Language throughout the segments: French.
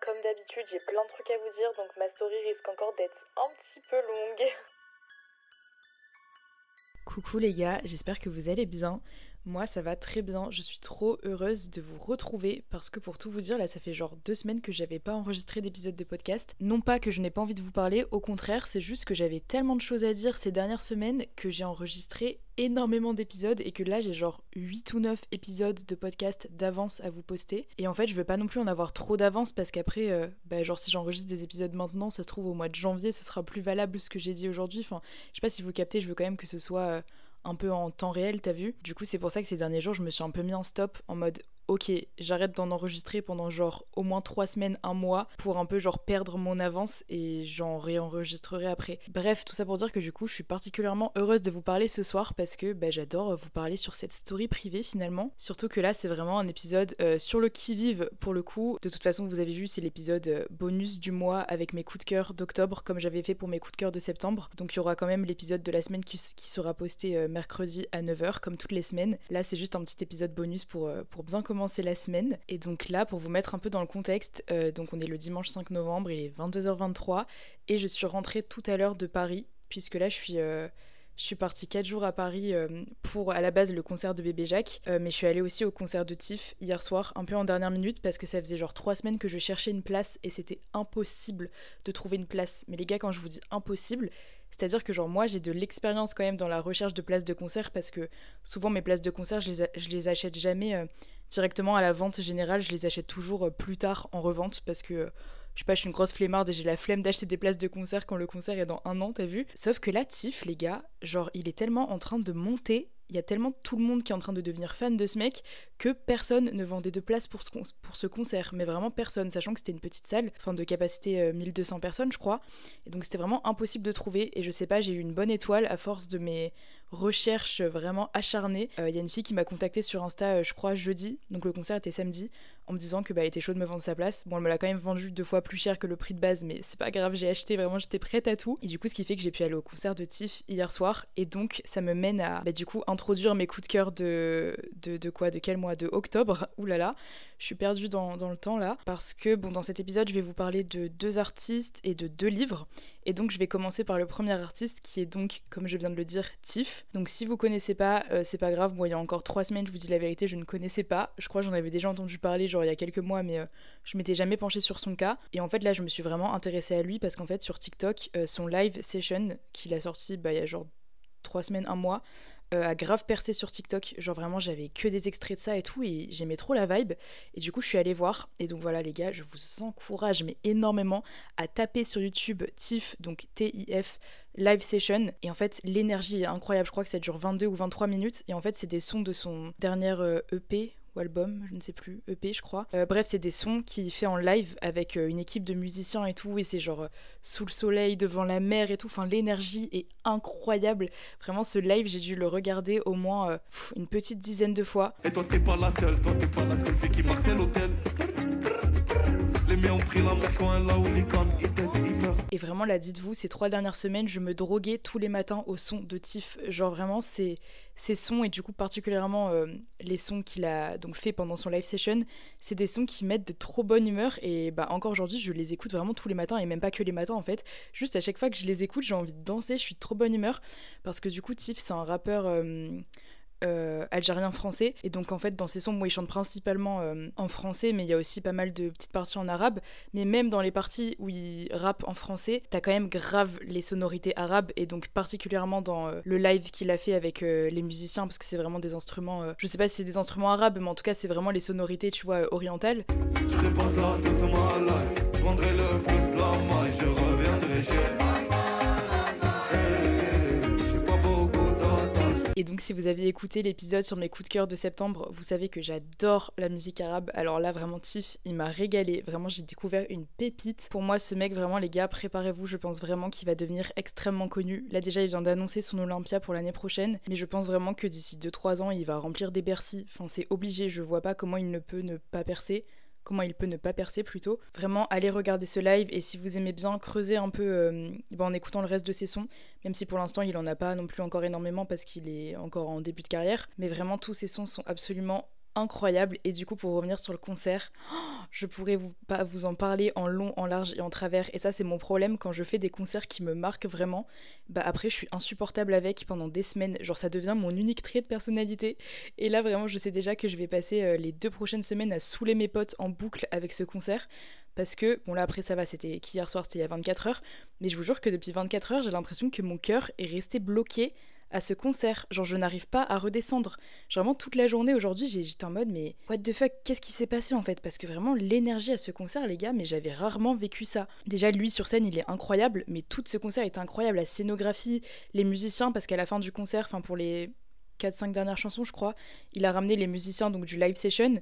Comme d'habitude, j'ai plein de trucs à vous dire, donc ma story risque encore d'être un petit peu longue. Coucou les gars, j'espère que vous allez bien. Moi ça va très bien, je suis trop heureuse de vous retrouver parce que pour tout vous dire là ça fait genre deux semaines que j'avais pas enregistré d'épisode de podcast. Non pas que je n'ai pas envie de vous parler, au contraire c'est juste que j'avais tellement de choses à dire ces dernières semaines que j'ai enregistré énormément d'épisodes et que là j'ai genre 8 ou 9 épisodes de podcast d'avance à vous poster. Et en fait je veux pas non plus en avoir trop d'avance parce qu'après, euh, bah, genre si j'enregistre des épisodes maintenant, ça se trouve au mois de janvier ce sera plus valable ce que j'ai dit aujourd'hui. Enfin je sais pas si vous captez, je veux quand même que ce soit... euh, un peu en temps réel, t'as vu. Du coup, c'est pour ça que ces derniers jours, je me suis un peu mis en stop en mode ok, j'arrête d'en enregistrer pendant genre au moins trois semaines, un mois, pour un peu genre perdre mon avance et j'en réenregistrerai après. Bref, tout ça pour dire que du coup, je suis particulièrement heureuse de vous parler ce soir parce que bah, j'adore vous parler sur cette story privée finalement. Surtout que là, c'est vraiment un épisode euh, sur le qui-vive pour le coup. De toute façon, vous avez vu, c'est l'épisode euh, bonus du mois avec mes coups de cœur d'octobre, comme j'avais fait pour mes coups de cœur de septembre. Donc il y aura quand même l'épisode de la semaine qui, sera posté euh, mercredi à 9h, comme toutes les semaines. Là, c'est juste un petit épisode bonus pour, pour bien commencer la semaine. Et donc là, pour vous mettre un peu dans le contexte, euh, donc on est le dimanche 5 novembre, il est 22h23 et je suis rentrée tout à l'heure de Paris, puisque là, je suis. euh, je suis partie 4 jours à Paris euh, pour à la base le concert de Bébé Jacques, mais je suis allée aussi au concert de Tiff hier soir, un peu en dernière minute parce que ça faisait genre 3 semaines que je cherchais une place et c'était impossible de trouver une place. Mais les gars, quand je vous dis impossible, c'est-à-dire que genre moi j'ai de l'expérience quand même dans la recherche de places de concert parce que souvent mes places de concert je les, achète jamais directement à la vente générale, je les achète toujours euh, plus tard en revente parce que euh, je sais pas, je suis une grosse flemmarde et j'ai la flemme d'acheter des places de concert quand le concert est dans un an, t'as vu? Sauf que là, Tiff, les gars, genre, il est tellement en train de monter, il y a tellement tout le monde qui est en train de devenir fan de ce mec que personne ne vendait de place pour ce, concert. Mais vraiment personne, sachant que c'était une petite salle, enfin de capacité euh, 1200 personnes, je crois. Et donc c'était vraiment impossible de trouver. Et je sais pas, j'ai eu une bonne étoile à force de mes recherches vraiment acharnées. Euh, Il y a une fille qui m'a contacté sur Insta, euh, je crois, jeudi, donc le concert était samedi, en me disant que bah, était chaude de me vendre sa place. Bon, elle me l'a quand même vendu deux fois plus cher que le prix de base, mais c'est pas grave, j'ai acheté, vraiment, j'étais prête à tout. Et du coup, ce qui fait que j'ai pu aller au concert de Tiff hier soir. Et donc, ça me mène à, bah, du coup, introduire mes coups de cœur de, de, quoi De quel mois De octobre. Ouh là là, je suis perdue dans, dans le temps là. Parce que, bon, dans cet épisode, je vais vous parler de deux artistes et de deux livres. Et donc je vais commencer par le premier artiste qui est donc, comme je viens de le dire, Tiff. Donc si vous connaissez pas, euh, c'est pas grave. Moi, il y a encore trois semaines, je vous dis la vérité, je ne connaissais pas. Je crois que j'en avais déjà entendu parler, genre il y a quelques mois, mais euh, je m'étais jamais penchée sur son cas. Et en fait, là, je me suis vraiment intéressée à lui parce qu'en fait, sur TikTok, euh, son live session qu'il a sorti bah, il y a genre trois semaines, un mois, euh, a grave percé sur TikTok. Genre vraiment, j'avais que des extraits de ça et tout, et j'aimais trop la vibe. Et du coup, je suis allée voir. Et donc voilà, les gars, je vous encourage, mais énormément, à taper sur YouTube TIFF, donc T-I-F, live session. Et en fait, l'énergie est incroyable. Je crois que ça dure 22 ou 23 minutes. Et en fait, c'est des sons de son dernier euh, EP ou album, je ne sais plus, EP je crois. Euh, bref, c'est des sons qu'il fait en live avec euh, une équipe de musiciens et tout, et c'est genre euh, sous le soleil, devant la mer et tout. Enfin, l'énergie est incroyable. Vraiment, ce live, j'ai dû le regarder au moins une petite dizaine de fois. Et toi t'es pas la seule, toi t'es pas la seule. Et vraiment, là, dites-vous, ces trois dernières semaines, je me droguais tous les matins au son de Tiff. Genre vraiment, c'est ces sons et du coup particulièrement euh, les sons qu'il a donc fait pendant son live session, c'est des sons qui mettent de trop bonne humeur et bah encore aujourd'hui je les écoute vraiment tous les matins et même pas que les matins en fait. Juste à chaque fois que je les écoute, j'ai envie de danser, je suis de trop bonne humeur parce que du coup Tiff c'est un rappeur euh, euh, algérien-français. Et donc, en fait, dans ses sons, moi, il chante principalement euh, en français, mais il y a aussi pas mal de petites parties en arabe. Mais même dans les parties où il rappe en français, t'as quand même grave les sonorités arabes. Et donc, particulièrement dans euh, le live qu'il a fait avec les musiciens, parce que c'est vraiment des instruments. je sais pas si c'est des instruments arabes, mais en tout cas, c'est vraiment les sonorités, tu vois, orientales. Je Et donc si vous aviez écouté l'épisode sur mes coups de cœur de septembre, vous savez que j'adore la musique arabe. Alors là vraiment Tiff, il m'a régalé. Vraiment j'ai découvert une pépite. Pour moi ce mec vraiment les gars, préparez-vous, je pense vraiment qu'il va devenir extrêmement connu. Là déjà il vient d'annoncer son Olympia pour l'année prochaine, mais je pense vraiment que d'ici 2-3 ans il va remplir des Bercy. Enfin c'est obligé, je vois pas comment il ne peut ne pas percer comment il peut ne pas percer plutôt. Vraiment, allez regarder ce live et si vous aimez bien creuser un peu euh, en écoutant le reste de ses sons, même si pour l'instant il en a pas non plus encore énormément parce qu'il est encore en début de carrière, mais vraiment tous ses sons sont absolument incroyable. Et du coup, pour revenir sur le concert, je pourrais pas vous en parler en long, en large et en travers. Et ça, c'est mon problème quand je fais des concerts qui me marquent vraiment. Bah après, je suis insupportable avec pendant des semaines. Genre, ça devient mon unique trait de personnalité. Et là, vraiment, je sais déjà que je vais passer euh, les deux prochaines semaines à saouler mes potes en boucle avec ce concert. Parce que, bon là après ça va, c'était qu'hier soir, c'était il y a 24 heures. Mais je vous jure que depuis 24 heures, j'ai l'impression que mon cœur est resté bloqué à ce concert. Genre, je n'arrive pas à redescendre. Vraiment, toute la journée aujourd'hui, j'étais en mode, mais what the fuck, qu'est-ce qui s'est passé en fait? Parce que vraiment, l'énergie à ce concert, les gars, mais j'avais rarement vécu ça. Déjà, lui sur scène, il est incroyable, mais tout ce concert est incroyable. La scénographie, les musiciens, parce qu'à la fin du concert, enfin, pour les 4-5 dernières chansons, je crois, il a ramené les musiciens donc du live session.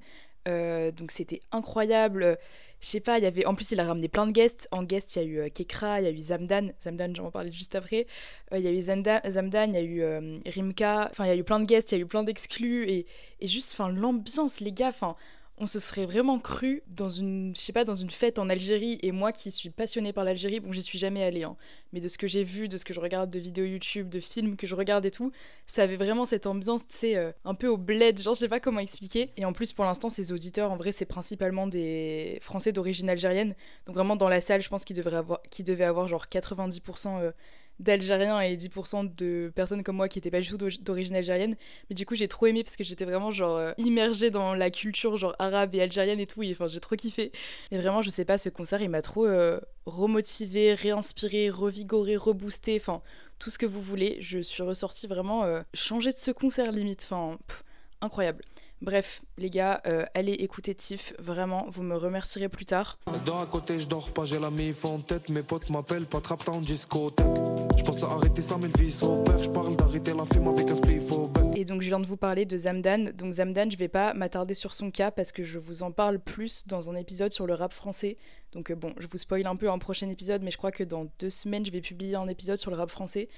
Euh, donc c'était incroyable. Je sais pas, il y avait. En plus, il a ramené plein de guests. En guest, il y a eu euh, Kekra, il y a eu Zamdan. Zamdan, j'en parlais juste après. Euh, il y a eu Zamdan, il y a eu Rimka. Enfin, il y a eu plein de guests, il y a eu plein d'exclus. Et, et juste, enfin, l'ambiance, les gars. Enfin, on se serait vraiment cru dans une, je sais pas, dans une fête en Algérie. Et moi qui suis passionnée par l'Algérie, bon, j'y suis jamais allée, hein, mais de ce que j'ai vu, de ce que je regarde de vidéos YouTube, de films que je regarde et tout, ça avait vraiment cette ambiance, tu sais, euh, un peu au bled, genre je sais pas comment expliquer. Et en plus, pour l'instant, ces auditeurs, en vrai, c'est principalement des Français d'origine algérienne. Donc vraiment, dans la salle, je pense qu'ils devraient avoir, devaient avoir genre 90% d'Algériens et 10% de personnes comme moi qui n'étaient pas du tout d'origine algérienne. Mais du coup, j'ai trop aimé parce que j'étais vraiment genre euh, immergée dans la culture genre arabe et algérienne et tout. Et enfin, j'ai trop kiffé. Et vraiment, je sais pas, ce concert, il m'a trop euh, remotivé, réinspiré, revigoré, reboosté. Enfin, tout ce que vous voulez. Je suis ressortie vraiment euh, changée de ce concert limite. Enfin, incroyable. Bref, les gars, euh, allez écouter Tiff, vraiment, vous me remercierez plus tard. Dans à côté, je dors pas, j'ai la mif en tête, mes potes m'appellent pas trap en discothèque. Je pense à arrêter ça, mais le vice au père, je parle d'arrêter la film avec un spliff au Et donc, je viens de vous parler de Zamdan. Donc, Zamdan, je vais pas m'attarder sur son cas parce que je vous en parle plus dans un épisode sur le rap français. Donc, euh, bon, je vous spoil un peu un prochain épisode, mais je crois que dans deux semaines, je vais publier un épisode sur le rap français.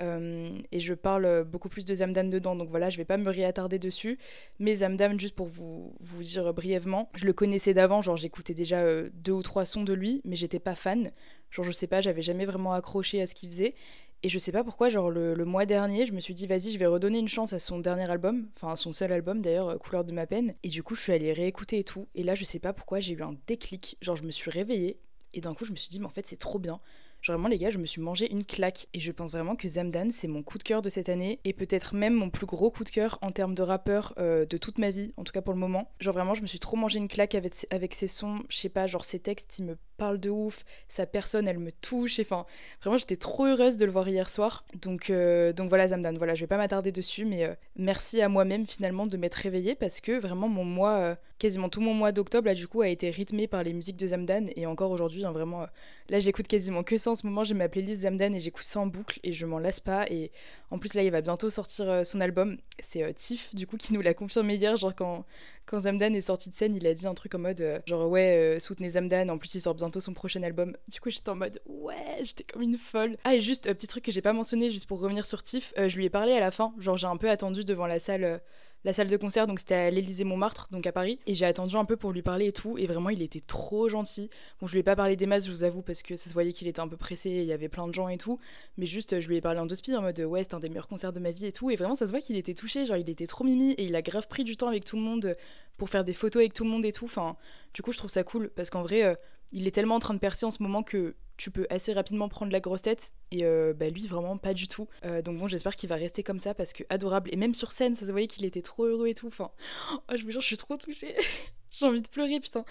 Euh, et je parle beaucoup plus de Zamdan dedans, donc voilà, je vais pas me réattarder dessus. Mais Zamdan, juste pour vous, vous dire brièvement, je le connaissais d'avant, genre j'écoutais déjà euh, deux ou trois sons de lui, mais j'étais pas fan. Genre je sais pas, j'avais jamais vraiment accroché à ce qu'il faisait. Et je sais pas pourquoi, genre le, mois dernier, je me suis dit, vas-y, je vais redonner une chance à son dernier album, enfin à son seul album d'ailleurs, euh, Couleur de ma peine. Et du coup, je suis allée réécouter et tout. Et là, je sais pas pourquoi, j'ai eu un déclic. Genre, je me suis réveillée. Et d'un coup, je me suis dit, mais en fait, c'est trop bien. Genre vraiment les gars, je me suis mangé une claque. Et je pense vraiment que Zamdan c'est mon coup de cœur de cette année. Et peut-être même mon plus gros coup de cœur en termes de rappeur euh, de toute ma vie, en tout cas pour le moment. Genre vraiment je me suis trop mangé une claque avec, avec ses sons, je sais pas, genre ses textes ils me parlent de ouf, sa personne elle me touche, enfin vraiment j'étais trop heureuse de le voir hier soir. Donc, euh, donc voilà Zamdan, voilà je vais pas m'attarder dessus. Mais euh, merci à moi-même finalement de m'être réveillée parce que vraiment mon mois, quasiment tout mon mois d'octobre là du coup a été rythmé par les musiques de Zamdan et encore aujourd'hui hein, vraiment là j'écoute quasiment que ça en ce moment, j'ai ma playlist Zamdan et j'écoute ça en boucle et je m'en lasse pas. Et en plus, là, il va bientôt sortir euh, son album. C'est euh, Tiff, du coup, qui nous l'a confirmé hier. Genre, quand, quand Zamdan est sorti de scène, il a dit un truc en mode euh, genre, ouais, soutenez Zamdan. En plus, il sort bientôt son prochain album. Du coup, j'étais en mode, ouais, j'étais comme une folle. Ah, et juste, petit truc que j'ai pas mentionné, juste pour revenir sur Tiff, je lui ai parlé à la fin. Genre, j'ai un peu attendu devant la salle la salle de concert, donc c'était à l'Élysée Montmartre, donc à Paris. Et j'ai attendu un peu pour lui parler et tout, et vraiment il était trop gentil. Bon, je lui ai pas parlé des masses, je vous avoue, parce que ça se voyait qu'il était un peu pressé, il y avait plein de gens et tout. Mais juste, je lui ai parlé en deux en mode ouais, c'est un des meilleurs concerts de ma vie et tout. Et vraiment, ça se voit qu'il était touché, genre il était trop mimi, et il a grave pris du temps avec tout le monde pour faire des photos avec tout le monde et tout. Enfin, du coup, je trouve ça cool, parce qu'en vrai, euh, il est tellement en train de percer en ce moment que tu peux assez rapidement prendre la grosse tête et euh, bah lui vraiment pas du tout. Euh, donc bon j'espère qu'il va rester comme ça parce que adorable et même sur scène ça se voyait qu'il était trop heureux et tout. Enfin oh, je me jure je suis trop touchée. J'ai envie de pleurer putain.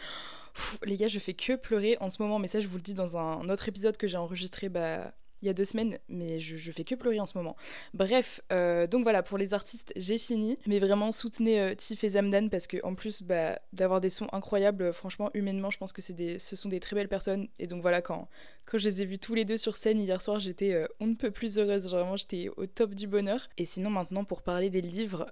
les gars je fais que pleurer en ce moment mais ça je vous le dis dans un autre épisode que j'ai enregistré bah il y a deux semaines, mais je, fais que pleurer en ce moment. Bref, euh, donc voilà, pour les artistes, j'ai fini. Mais vraiment, soutenez euh, Tiff et Zamdan parce que en plus bah, d'avoir des sons incroyables, franchement, humainement, je pense que des, ce sont des très belles personnes. Et donc voilà, quand, quand je les ai vus tous les deux sur scène hier soir, j'étais euh, on ne peut plus heureuse. Vraiment, j'étais au top du bonheur. Et sinon, maintenant, pour parler des livres,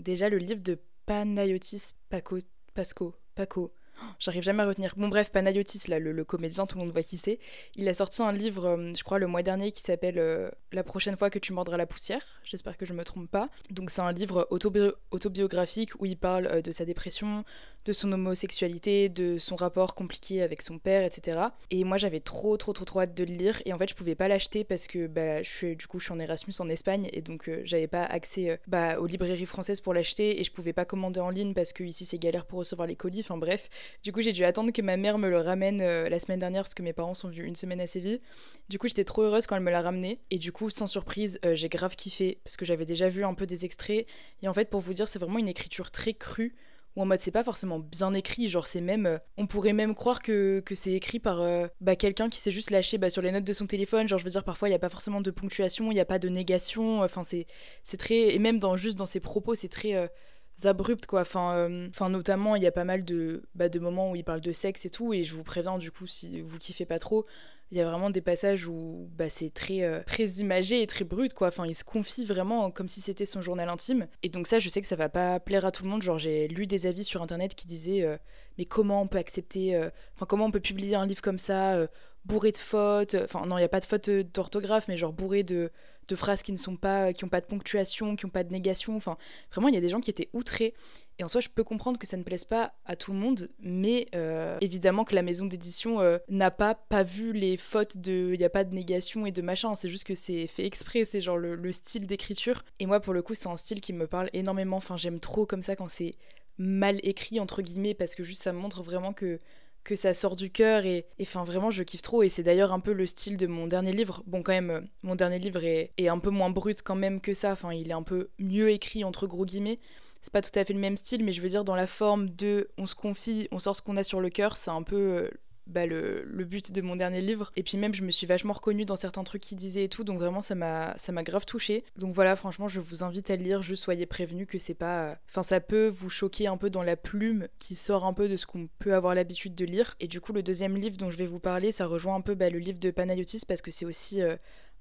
déjà le livre de Panayotis Paco, Pasco, Paco J'arrive jamais à retenir. Bon, bref, Panayotis, là, le, comédien, tout le monde voit qui c'est. Il a sorti un livre, euh, je crois, le mois dernier, qui s'appelle euh, La prochaine fois que tu mordras la poussière. J'espère que je me trompe pas. Donc, c'est un livre autobiographique où il parle euh, de sa dépression, de son homosexualité, de son rapport compliqué avec son père, etc. Et moi, j'avais trop, trop, trop, trop hâte de le lire. Et en fait, je pouvais pas l'acheter parce que, bah, je suis, du coup, je suis en Erasmus en Espagne et donc j'avais pas accès bah, aux librairies françaises pour l'acheter et je pouvais pas commander en ligne parce que ici, c'est galère pour recevoir les colis. Enfin, bref. Du coup, j'ai dû attendre que ma mère me le ramène euh, la semaine dernière parce que mes parents sont venus une semaine à Séville. Du coup, j'étais trop heureuse quand elle me l'a ramené. Et du coup, sans surprise, euh, j'ai grave kiffé parce que j'avais déjà vu un peu des extraits. Et en fait, pour vous dire, c'est vraiment une écriture très crue ou en mode c'est pas forcément bien écrit, genre c'est même. Euh, on pourrait même croire que, que c'est écrit par bah, quelqu'un qui s'est juste lâché bah, sur les notes de son téléphone. Genre je veux dire, parfois il n'y a pas forcément de ponctuation, il n'y a pas de négation. Enfin, c'est très. Et même dans, juste dans ses propos, c'est très abruptes quoi. Enfin, euh, enfin notamment il y a pas mal de, bah, de moments où il parle de sexe et tout et je vous préviens du coup si vous kiffez pas trop, il y a vraiment des passages où bah, c'est très euh, très imagé et très brut quoi. Enfin il se confie vraiment comme si c'était son journal intime et donc ça je sais que ça va pas plaire à tout le monde. Genre j'ai lu des avis sur internet qui disaient euh, mais comment on peut accepter, enfin comment on peut publier un livre comme ça bourré de fautes. Enfin non il y a pas de fautes d'orthographe mais genre bourré de de phrases qui ne sont pas, qui n'ont pas de ponctuation, qui n'ont pas de négation. Enfin, vraiment, il y a des gens qui étaient outrés. Et en soi, je peux comprendre que ça ne plaise pas à tout le monde, mais euh, évidemment que la maison d'édition euh, n'a pas pas vu les fautes de, il n'y a pas de négation et de machin. C'est juste que c'est fait exprès. C'est genre le, le style d'écriture. Et moi, pour le coup, c'est un style qui me parle énormément. Enfin, j'aime trop comme ça quand c'est mal écrit entre guillemets parce que juste ça montre vraiment que que ça sort du cœur et enfin vraiment je kiffe trop et c'est d'ailleurs un peu le style de mon dernier livre. Bon quand même euh, mon dernier livre est, est, un peu moins brut quand même que ça, enfin il est un peu mieux écrit entre gros guillemets. C'est pas tout à fait le même style mais je veux dire dans la forme de on se confie, on sort ce qu'on a sur le cœur, c'est un peu euh, bah, le, but de mon dernier livre. Et puis même, je me suis vachement reconnue dans certains trucs qu'il disait et tout, donc vraiment, ça m'a, ça m'a grave touchée. Donc voilà, franchement, je vous invite à le lire, juste soyez prévenus que c'est pas... Enfin, ça peut vous choquer un peu dans la plume qui sort un peu de ce qu'on peut avoir l'habitude de lire. Et du coup, le deuxième livre dont je vais vous parler, ça rejoint un peu bah, le livre de Panayotis parce que c'est aussi... Euh,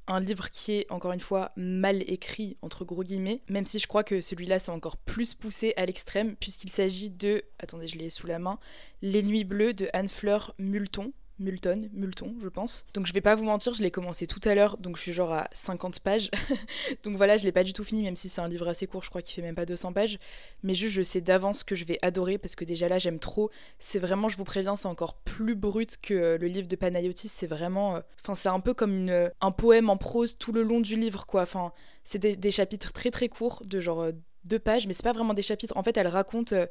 un livre qui est encore une fois mal écrit entre gros guillemets, même si je crois que celui-là c'est encore plus poussé à l'extrême puisqu'il s'agit de, attendez je l'ai sous la main, Les Nuits Bleues de Anne-Fleur Multon, Multon, Multon, je pense. Donc je vais pas vous mentir, je l'ai commencé tout à l'heure, donc je suis genre à 50 pages. donc voilà, je l'ai pas du tout fini, même si c'est un livre assez court, je crois qu'il fait même pas 200 pages. Mais juste, je sais d'avance que je vais adorer parce que déjà là, j'aime trop. C'est vraiment, je vous préviens, c'est encore plus brut que euh, le livre de Panayotis. C'est vraiment. Euh, enfin, c'est un peu comme une, un poème en prose tout le long du livre, quoi. Enfin, c'est des, chapitres très très courts, de genre euh, deux pages, mais c'est pas vraiment des chapitres. En fait, elle raconte euh,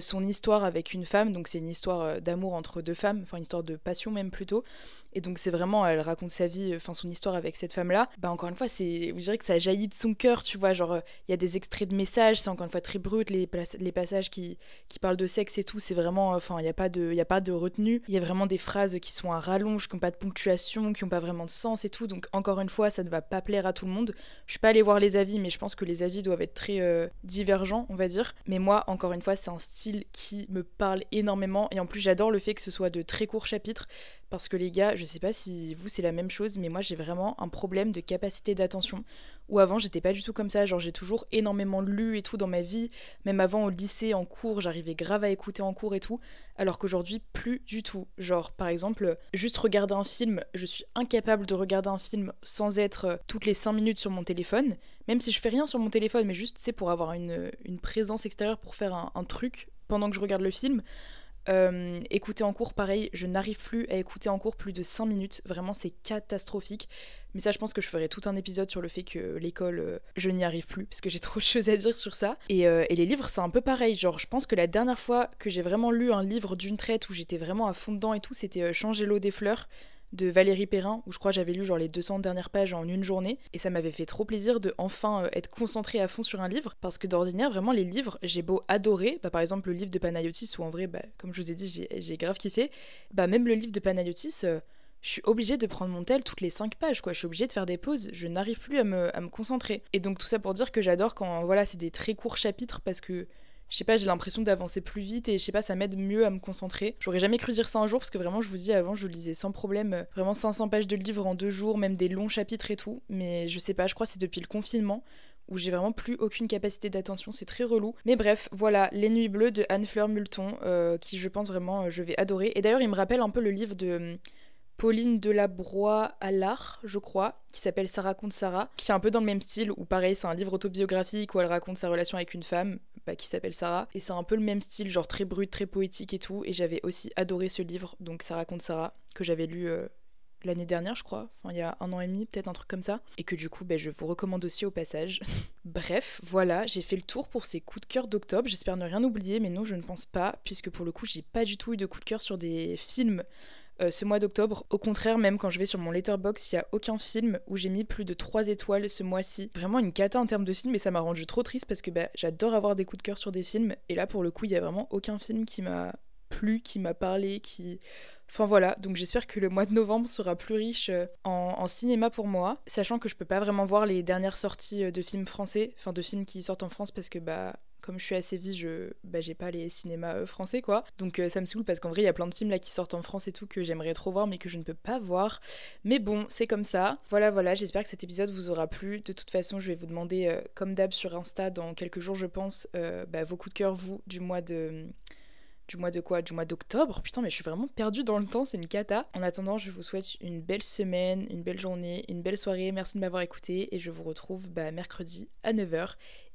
son histoire avec une femme, donc c'est une histoire euh, d'amour entre deux femmes, enfin une histoire de passion même plutôt. Et donc c'est vraiment, elle raconte sa vie, enfin son histoire avec cette femme-là. Bah encore une fois, c'est, je dirais que ça jaillit de son cœur, tu vois, genre il y a des extraits de messages, c'est encore une fois très brut, les, les passages qui, qui parlent de sexe et tout, c'est vraiment, enfin il n'y a pas de, a pas de retenue. Il y a vraiment des phrases qui sont à rallonge, qui n'ont pas de ponctuation, qui n'ont pas vraiment de sens et tout. Donc encore une fois, ça ne va pas plaire à tout le monde. Je suis pas allée voir les avis, mais je pense que les avis doivent être très euh, divergents, on va dire. Mais moi, encore une fois, c'est un style qui me parle énormément. Et en plus j'adore le fait que ce soit de très courts chapitres. Parce que les gars, je sais pas si vous c'est la même chose, mais moi j'ai vraiment un problème de capacité d'attention. Ou avant j'étais pas du tout comme ça, genre j'ai toujours énormément lu et tout dans ma vie, même avant au lycée, en cours, j'arrivais grave à écouter en cours et tout, alors qu'aujourd'hui plus du tout. Genre par exemple, juste regarder un film, je suis incapable de regarder un film sans être euh, toutes les 5 minutes sur mon téléphone, même si je fais rien sur mon téléphone, mais juste c'est pour avoir une, présence extérieure pour faire un, truc pendant que je regarde le film. Euh, écouter en cours, pareil, je n'arrive plus à écouter en cours plus de 5 minutes. Vraiment, c'est catastrophique. Mais ça, je pense que je ferai tout un épisode sur le fait que l'école, euh, je n'y arrive plus, parce que j'ai trop de choses à dire sur ça. Et, euh, et les livres, c'est un peu pareil. Genre, je pense que la dernière fois que j'ai vraiment lu un livre d'une traite où j'étais vraiment à fond dedans et tout, c'était Changer l'eau des fleurs de Valérie Perrin, où je crois j'avais lu genre les 200 dernières pages en une journée, et ça m'avait fait trop plaisir de enfin euh, être concentrée à fond sur un livre, parce que d'ordinaire, vraiment, les livres, j'ai beau adorer, bah, par exemple le livre de Panayotis, où en vrai, bah, comme je vous ai dit, j'ai grave kiffé, bah même le livre de Panayotis, euh, je suis obligée de prendre mon tel toutes les 5 pages, quoi. Je suis obligée de faire des pauses, je n'arrive plus à me, à me concentrer. Et donc tout ça pour dire que j'adore quand, voilà, c'est des très courts chapitres, parce que je sais pas, j'ai l'impression d'avancer plus vite et je sais pas, ça m'aide mieux à me concentrer. J'aurais jamais cru dire ça un jour parce que vraiment, je vous dis, avant, je lisais sans problème euh, vraiment 500 pages de livres en deux jours, même des longs chapitres et tout. Mais je sais pas, je crois que c'est depuis le confinement où j'ai vraiment plus aucune capacité d'attention, c'est très relou. Mais bref, voilà, Les Nuits Bleues de Anne-Fleur Multon, euh, qui je pense vraiment euh, je vais adorer. Et d'ailleurs, il me rappelle un peu le livre de Pauline Delabroix l'art, je crois, qui s'appelle Ça raconte Sarah, qui est un peu dans le même style, où pareil, c'est un livre autobiographique où elle raconte sa relation avec une femme, bah, qui s'appelle Sarah. Et c'est un peu le même style, genre très brut, très poétique et tout. Et j'avais aussi adoré ce livre, donc Ça raconte Sarah, que j'avais lu euh, l'année dernière, je crois. Enfin, il y a un an et demi, peut-être un truc comme ça. Et que du coup, bah, je vous recommande aussi au passage. Bref, voilà, j'ai fait le tour pour ces coups de cœur d'octobre. J'espère ne rien oublier, mais non, je ne pense pas, puisque pour le coup, j'ai pas du tout eu de coup de cœur sur des films euh, ce mois d'octobre. Au contraire, même quand je vais sur mon letterbox, il n'y a aucun film où j'ai mis plus de 3 étoiles ce mois-ci. Vraiment une cata en termes de films et ça m'a rendu trop triste parce que bah, j'adore avoir des coups de cœur sur des films et là pour le coup il y a vraiment aucun film qui m'a plu, qui m'a parlé, qui... Enfin voilà, donc j'espère que le mois de novembre sera plus riche euh, en, en, cinéma pour moi, sachant que je peux pas vraiment voir les dernières sorties euh, de films français, enfin de films qui sortent en France parce que bah comme je suis à Séville, je bah, j'ai pas les cinémas euh, français quoi. Donc euh, ça me saoule parce qu'en vrai, il y a plein de films là qui sortent en France et tout que j'aimerais trop voir mais que je ne peux pas voir. Mais bon, c'est comme ça. Voilà, voilà, j'espère que cet épisode vous aura plu. De toute façon, je vais vous demander, euh, comme d'hab sur Insta, dans quelques jours, je pense, bah, vos coups de cœur, vous, du mois de du mois de quoi? Du mois d'octobre? Putain, mais je suis vraiment perdue dans le temps, c'est une cata. En attendant, je vous souhaite une belle semaine, une belle journée, une belle soirée. Merci de m'avoir écouté et je vous retrouve bah, mercredi à 9h.